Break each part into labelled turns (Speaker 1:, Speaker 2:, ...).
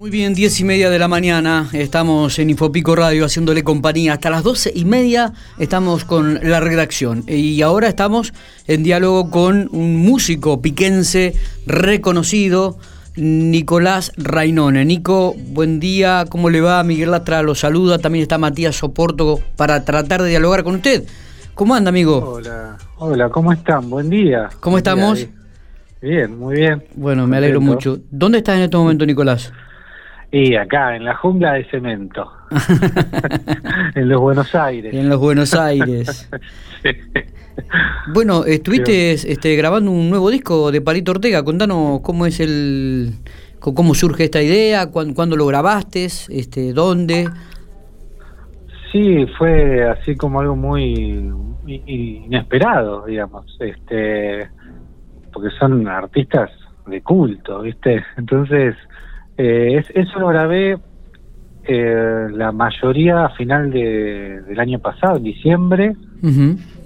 Speaker 1: Muy bien, diez y media de la mañana, estamos en Infopico Radio haciéndole compañía. Hasta las doce y media estamos con la redacción. Y ahora estamos en diálogo con un músico piquense reconocido, Nicolás Rainone. Nico, buen día, ¿cómo le va? Miguel Latra lo saluda, también está Matías Soporto para tratar de dialogar con usted. ¿Cómo anda, amigo?
Speaker 2: Hola, hola, ¿cómo están? Buen día.
Speaker 1: ¿Cómo estamos?
Speaker 2: Bien, muy bien.
Speaker 1: Bueno, me alegro mucho. ¿Dónde estás en este momento, Nicolás?
Speaker 2: Y acá, en la jungla de cemento. en los Buenos Aires.
Speaker 1: en los Buenos Aires.
Speaker 2: Sí.
Speaker 1: Bueno, estuviste este, grabando un nuevo disco de Palito Ortega. Contanos cómo es el, cómo surge esta idea, cuán- cuándo lo grabaste, este, dónde.
Speaker 2: Sí, fue así como algo muy inesperado, digamos, este, porque son artistas de culto, ¿viste? Entonces, eh, es- eso lo grabé eh, la mayoría a final de- del año pasado, en diciembre,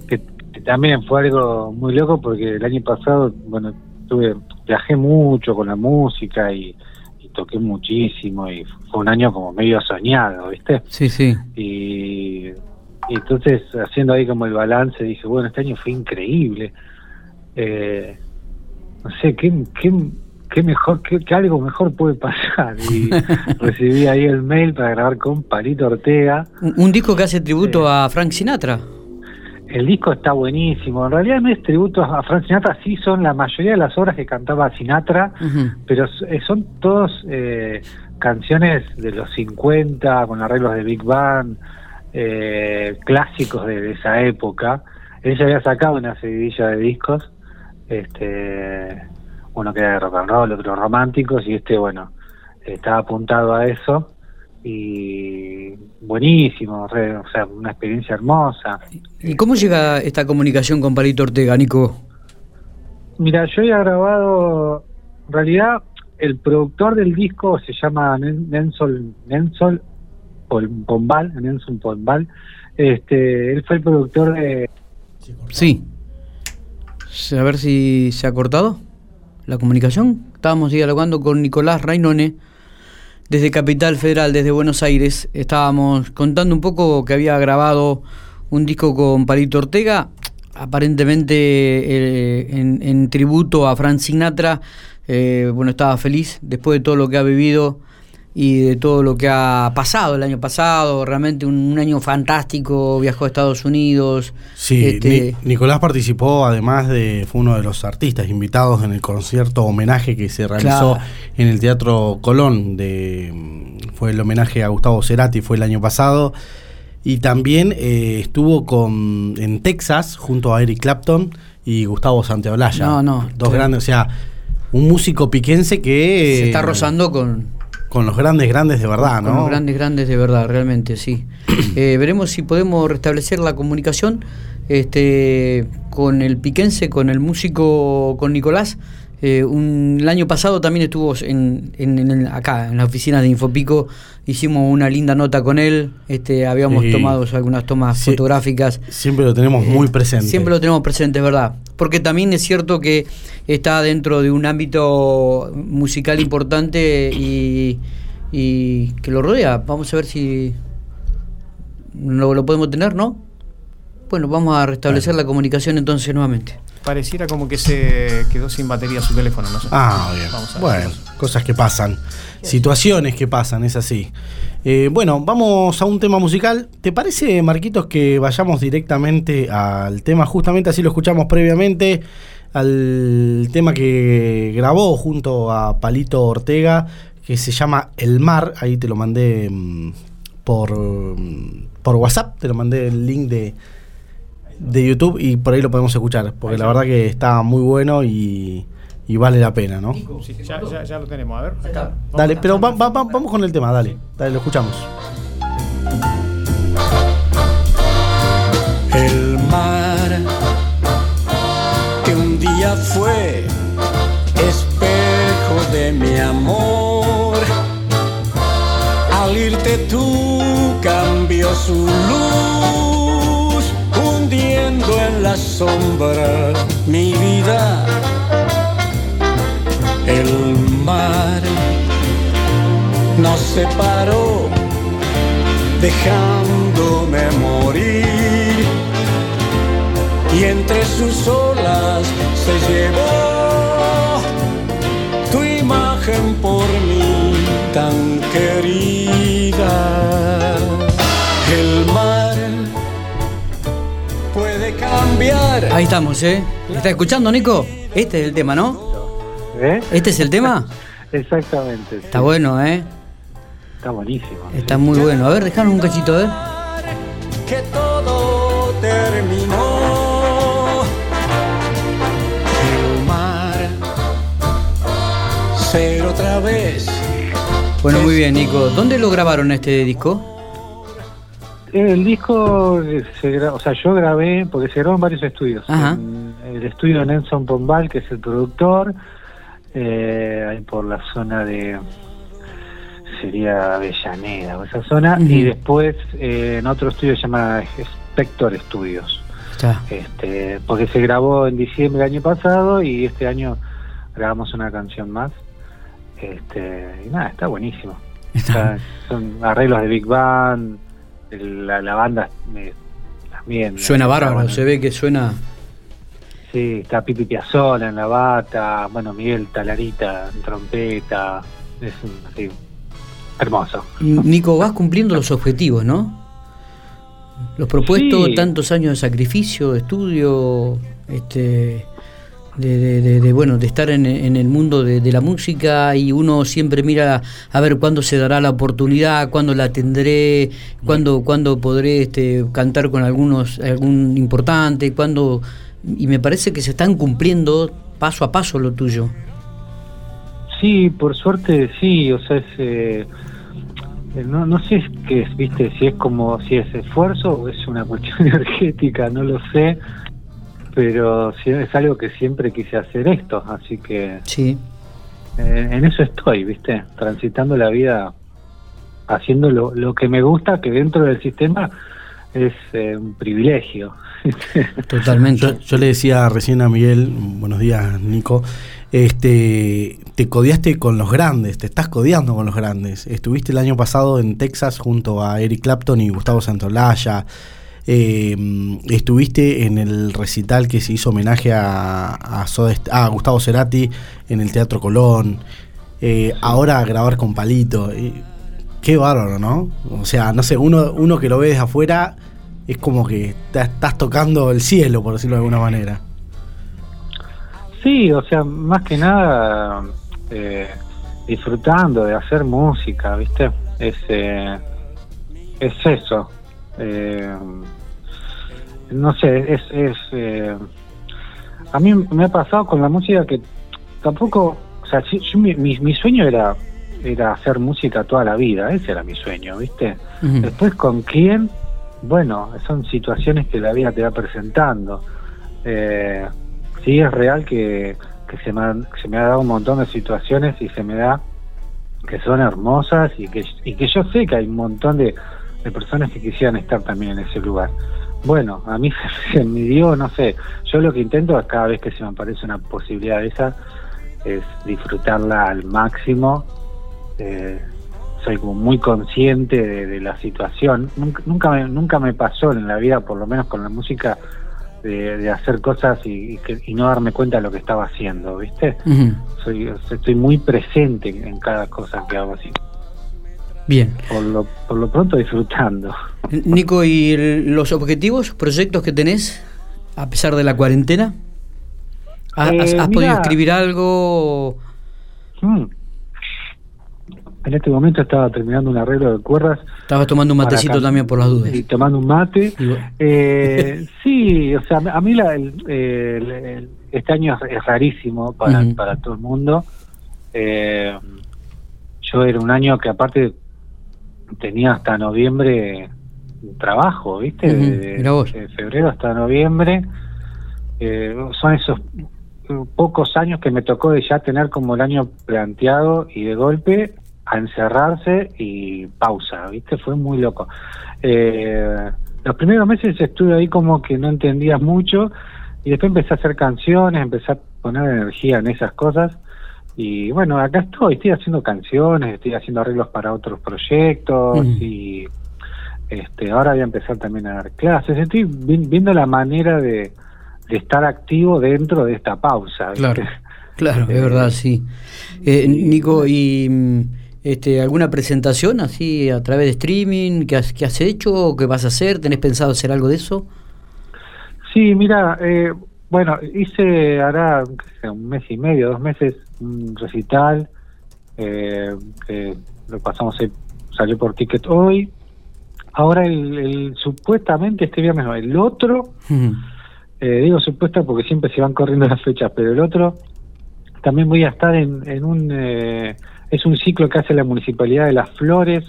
Speaker 2: que, que también fue algo muy loco porque el año pasado, bueno, tuve, viajé mucho con la música y, y toqué muchísimo y fue un año como medio soñado, ¿viste?
Speaker 1: Sí, sí.
Speaker 2: Y, y entonces haciendo ahí como el balance dije, bueno, este año fue increíble. Eh, no sé, ¿qué, qué, qué mejor, qué, qué algo mejor puede pasar? Y recibí ahí el mail para grabar con Palito Ortega.
Speaker 1: Un, un disco que hace tributo a Frank Sinatra.
Speaker 2: El disco está buenísimo. En realidad no es tributo a Frank Sinatra, sí son la mayoría de las obras que cantaba Sinatra, pero eh, son todos eh, canciones de los 50 con arreglos de Big Band, eh, clásicos de, de esa época. Él ya había sacado una seguidilla de discos, este, uno que era de rock and roll, otros románticos, y este, bueno, estaba apuntado a eso. Y buenísimo, re- o sea, una experiencia hermosa.
Speaker 1: ¿Y cómo llega esta comunicación con Palito Ortega, Nico?
Speaker 2: Mira, yo había grabado, en realidad, el productor del disco se llama Nen- Nensol, Nensol Pombal, Nelson Pombal. Este, él fue el productor de.
Speaker 1: Sí, A ver si se ha cortado la comunicación. Estábamos dialogando con Nicolás Rainone desde Capital Federal, desde Buenos Aires. Estábamos contando un poco que había grabado un disco con Palito Ortega, aparentemente eh, en, tributo a Frank Sinatra. Eh, bueno, estaba feliz después de todo lo que ha vivido y de todo lo que ha pasado el año pasado. Realmente un, un año fantástico. Viajó a Estados Unidos.
Speaker 3: Sí,
Speaker 1: Este,
Speaker 3: Ni- Nicolás participó, además de, fue uno de los artistas invitados en el concierto homenaje que se realizó
Speaker 1: Claro.
Speaker 3: en el Teatro Colón, de, mm, fue el homenaje a Gustavo Cerati, fue el año pasado, y también eh, estuvo con en Texas junto a Eric Clapton y Gustavo Santaolalla.
Speaker 1: No, no,
Speaker 3: Dos
Speaker 1: sí.
Speaker 3: grandes, o sea, un músico piquense que...
Speaker 1: se está rozando con,
Speaker 3: Con los grandes, grandes de verdad,
Speaker 1: con
Speaker 3: ¿no?
Speaker 1: los grandes, grandes de verdad, realmente, sí. Eh, veremos si podemos restablecer la comunicación este, con el piquense, con el músico, con Nicolás. Eh, un- el año pasado también estuvo en, en- en acá, en la oficina de Infopico, hicimos una linda nota con él, este, habíamos
Speaker 3: Sí.
Speaker 1: tomado algunas tomas
Speaker 3: Sí.
Speaker 1: fotográficas.
Speaker 3: Siempre lo tenemos muy presente.
Speaker 1: Eh, Siempre lo tenemos presente, es verdad. Porque también es cierto que está dentro de un ámbito musical importante y, y que lo rodea. Vamos a ver si lo, lo podemos tener, ¿no? Bueno, vamos a restablecer la comunicación entonces nuevamente.
Speaker 4: Pareciera como que se quedó sin batería su teléfono, no sé.
Speaker 3: Ah, bien.
Speaker 4: Vamos a ver.
Speaker 3: Bueno, cosas que pasan. Situaciones que pasan, es así. Eh, bueno, vamos a un tema musical. ¿Te parece, Marquitos, que vayamos directamente al tema? Justamente así lo escuchamos previamente. Al tema que grabó junto a Palito Ortega, que se llama El Mar. Ahí te lo mandé mm, por, mm, por WhatsApp. Te lo mandé el link de, de YouTube y por ahí lo podemos escuchar. Porque la verdad que está muy bueno y, y vale la pena, ¿no?
Speaker 4: Sí, ya, ya- ya lo tenemos, a ver. Acá.
Speaker 3: Dale, pero va- va- va- vamos con el tema, dale. Dale, lo escuchamos.
Speaker 5: El mar que un día fue espejo de mi amor. Al irte tú cambió su luz, en la sombra mi vida. El mar nos separó, dejándome morir. Y entre sus olas se llevó tu imagen por mí tan querida.
Speaker 1: Ahí estamos, ¿eh? ¿Está escuchando, Nico? Este es el tema, ¿no?
Speaker 2: ¿Eh?
Speaker 1: ¿Este es el tema?
Speaker 2: Exactamente. sí.
Speaker 1: Está bueno, ¿eh?
Speaker 2: Está buenísimo.
Speaker 1: Está muy bueno. A ver, dejanos un cachito, ¿eh?
Speaker 5: que todo terminó. El mar ser otra vez.
Speaker 1: Bueno, muy bien, Nico. ¿Dónde lo grabaron este disco?
Speaker 2: El disco, se o sea, yo grabé, porque se grabó en varios estudios. En el estudio de Nelson Pombal, que es el productor, eh, ahí por la zona de, sería Avellaneda o esa zona, y después eh, en otro estudio se llama Spector Studios.
Speaker 1: Está.
Speaker 2: este, porque se grabó en diciembre del año pasado y este año grabamos una canción más. Este, y nada, está buenísimo.
Speaker 1: Está.
Speaker 2: Son arreglos de Big Band, la, la banda también.
Speaker 1: Suena bárbaro, se ve que suena.
Speaker 2: Sí, está Pipi Piazzolla en la bata, bueno, Miguel Talarita en trompeta, es un- así, hermoso.
Speaker 1: Nico, vas cumpliendo los objetivos, ¿no? Los propuestos,
Speaker 2: Sí.
Speaker 1: tantos años de sacrificio, de estudio, este, de, de- de- de, bueno, de estar en, en el mundo de, la música y uno siempre mira a ver cuándo se dará la oportunidad, cuándo la tendré, cuándo, cuándo podré este, cantar con algunos, algún importante, cuándo y me parece que se están cumpliendo paso a paso lo tuyo.
Speaker 2: Sí, por suerte sí, o sea, es, eh, no, no sé qué es, viste, si es como, si es esfuerzo o es una cuestión energética, no lo sé, pero es algo que siempre quise hacer esto, así que
Speaker 1: Sí.
Speaker 2: eh, en eso estoy, viste, transitando la vida, haciendo lo, lo que me gusta, que dentro del sistema es eh, un privilegio.
Speaker 1: Totalmente.
Speaker 3: Yo, yo le decía recién a Miguel, buenos días Nico, este, te codeaste con los grandes, te estás codeando con los grandes. Estuviste el año pasado en Texas junto a Eric Clapton y Gustavo Santolaya. Eh, estuviste en el recital que se hizo homenaje a, a, Soda Est- a Gustavo Cerati en el Teatro Colón. Eh, ahora a grabar con Palito. Eh, qué bárbaro, ¿no? O sea, no sé, uno, uno que lo ve desde afuera es como que estás tocando el cielo, por decirlo de alguna manera.
Speaker 2: Sí, o sea, más que nada eh, disfrutando de hacer música, ¿viste? Es, eh, es eso. Eh, no sé, es... es eh, a mí me ha pasado con la música que tampoco... O sea, yo- mi, mi, mi sueño era, era hacer música toda la vida, ese era mi sueño, ¿viste? Después con quién, bueno, son situaciones que la vida te va presentando. Eh, sí es real que, que se, me ha, se me ha dado un montón de situaciones y se me da que son hermosas y que, y que yo sé que hay un montón de, de personas que quisieran estar también en ese lugar. Bueno, a mí se, me dio, no sé, yo lo que intento es cada vez que se me aparece una posibilidad de esa, es disfrutarla al máximo. Eh, soy como muy consciente de, de la situación. Nunca, nunca, me, nunca me pasó en la vida, por lo menos con la música, de, de hacer cosas y, y que- y no darme cuenta de lo que estaba haciendo, ¿viste? Soy, estoy muy presente en, en cada cosa que hago así.
Speaker 1: Bien.
Speaker 2: Por lo, por lo pronto disfrutando.
Speaker 1: Nico, ¿y el- los objetivos, proyectos que tenés a pesar de la cuarentena? ¿Has,
Speaker 2: Eh,
Speaker 1: has- podido escribir algo?
Speaker 2: Mm. En este momento estaba terminando un arreglo de cuerdas
Speaker 1: Estabas tomando un matecito también por las dudas.
Speaker 2: y tomando un mate. Eh, sí, o sea, a mí la, el- el- el- este año es, rarísimo para, para todo el mundo. Eh, yo era un año que aparte tenía hasta noviembre trabajo, ¿viste? De, febrero hasta noviembre. Eh, son esos pocos años que me tocó de ya tener como el año planteado y de golpe a encerrarse y pausa, ¿viste? Fue muy loco. Eh, los primeros meses estuve ahí como que no entendía mucho y después empecé a hacer canciones, empecé a poner energía en esas cosas Y bueno, acá estoy, estoy haciendo canciones, estoy haciendo arreglos para otros proyectos
Speaker 1: Mm.
Speaker 2: y este, ahora voy a empezar también a dar clases. Estoy vi- viendo la manera de, de estar activo dentro de esta pausa. ¿viste?
Speaker 1: Claro, claro, es verdad, sí. Eh, Nico, ¿y mm, este, alguna presentación así a través de streaming que has, que has hecho o que vas a hacer? ¿Tenés pensado hacer algo de eso?
Speaker 2: Sí, mira, eh, bueno, hice sé, un mes y medio, dos meses, un recital eh, que lo pasamos, ahí, salió por ticket hoy. Ahora, el, el- supuestamente este viernes, no, el otro, eh, digo supuesta porque siempre se van corriendo las fechas, pero el otro también voy a estar en, en un, eh, es un ciclo que hace la Municipalidad de Las Flores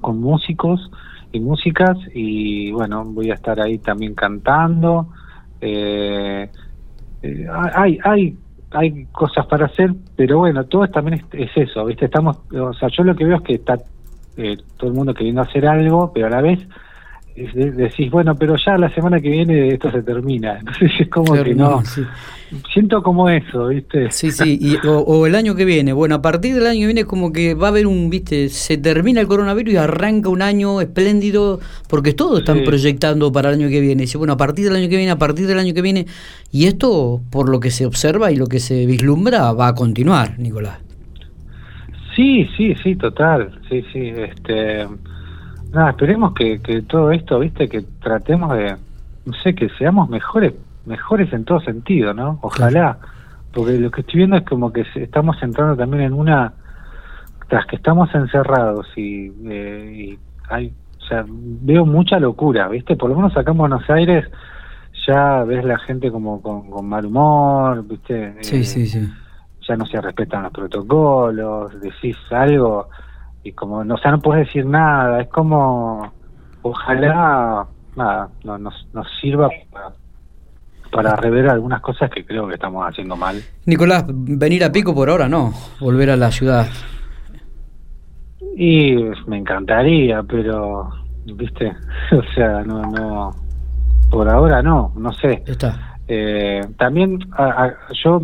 Speaker 2: con músicos y músicas y bueno, voy a estar ahí también cantando. Eh, eh, hay, hay, hay cosas para hacer, pero bueno, todo también es, es eso, ¿viste? Estamos, o sea, yo lo que veo es que está eh, todo el mundo queriendo hacer algo, pero a la vez decís, bueno, pero ya la semana que viene esto se termina. Entonces es como
Speaker 1: Claro,
Speaker 2: que no.
Speaker 1: sí.
Speaker 2: Siento como eso, ¿viste?
Speaker 1: Sí, sí, y- o, o el año que viene. Bueno, a partir del año que viene es como que va a haber un, viste, se termina el coronavirus y arranca un año espléndido, porque todos están
Speaker 2: Sí.
Speaker 1: proyectando para el año que viene. Dice, bueno, a partir del año que viene, a partir del año que viene, y esto, por lo que se observa y lo que se vislumbra, va a continuar, Nicolás.
Speaker 2: Sí, sí, sí, total. Sí, sí. Este, nada, esperemos que, que todo esto, viste, que tratemos de, no sé, que seamos mejores, mejores en todo sentido, ¿no? Ojalá. Porque lo que estoy viendo es como que estamos entrando también en una, tras que estamos encerrados y, eh, y hay, o sea, veo mucha locura, viste. Por lo menos acá en Buenos Aires ya ves la gente como con, con mal humor, viste.
Speaker 1: Sí,
Speaker 2: Eh,
Speaker 1: sí, sí.
Speaker 2: ya no se respetan los protocolos, decís algo y como, no, o sea, no puedes decir nada, es como, ojalá, nada, no, nos, nos sirva para, para rever algunas cosas que creo que estamos haciendo mal.
Speaker 1: Nicolás, venir a Pico por ahora no, volver a la ciudad.
Speaker 2: Y me encantaría, pero, viste, o sea, no, no, por ahora no, no sé.
Speaker 1: Está.
Speaker 2: Eh, también a- a- yo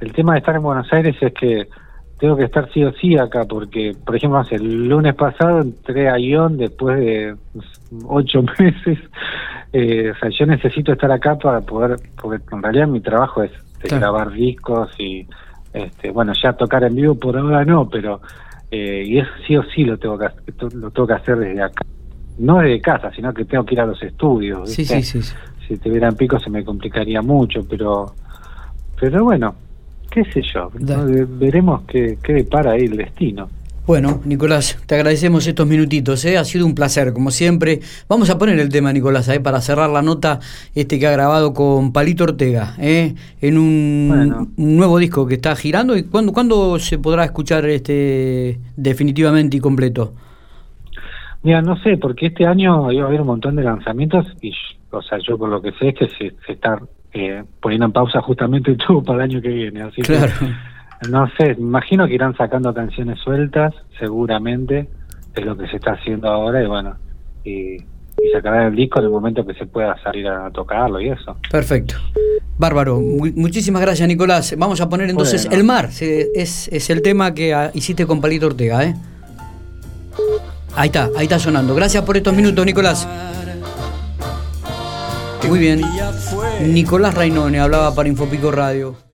Speaker 2: el tema de estar en Buenos Aires es que tengo que estar sí o sí acá porque por ejemplo el lunes pasado entré a Ion después de ocho meses eh, o sea yo necesito estar acá para poder porque en realidad mi trabajo es de
Speaker 1: Claro.
Speaker 2: grabar discos y este bueno ya tocar en vivo por ahora no pero eh, y eso sí o sí lo tengo que hacer, lo tengo que hacer desde acá no desde casa sino que tengo que ir a los estudios ¿viste?
Speaker 1: sí, sí. sí.
Speaker 2: si estuviera en pico se me complicaría mucho, pero pero bueno, qué sé yo, veremos qué, qué depara ahí el destino.
Speaker 1: Bueno, Nicolás, te agradecemos estos minutitos, ¿eh? ha sido un placer, como siempre. Vamos a poner el tema, Nicolás, ¿eh? para cerrar la nota este que ha grabado con Palito Ortega, ¿eh? en un,
Speaker 2: Bueno.
Speaker 1: un nuevo disco que está girando. ¿Y cuándo, cuándo se podrá escuchar este definitivamente y completo?
Speaker 2: Mira, no sé, porque este año iba a haber un montón de lanzamientos y, o sea, yo por lo que sé es que se, se está eh, poniendo en pausa justamente todo para el año que viene, así que
Speaker 1: Claro.
Speaker 2: no sé, me imagino que irán sacando canciones sueltas, seguramente, es lo que se está haciendo ahora y bueno, y, y sacarán el disco en el momento que se pueda salir a tocarlo y eso.
Speaker 1: Perfecto. Bárbaro. Mu- muchísimas gracias, Nicolás. Vamos a poner entonces
Speaker 2: Bueno.
Speaker 1: El Mar. se- Es, es el tema que ah, hiciste con Palito Ortega, ¿eh? Ahí está, ahí está sonando. Gracias por estos minutos, Nicolás. Muy bien. Nicolás Rainone hablaba para Infopico Radio.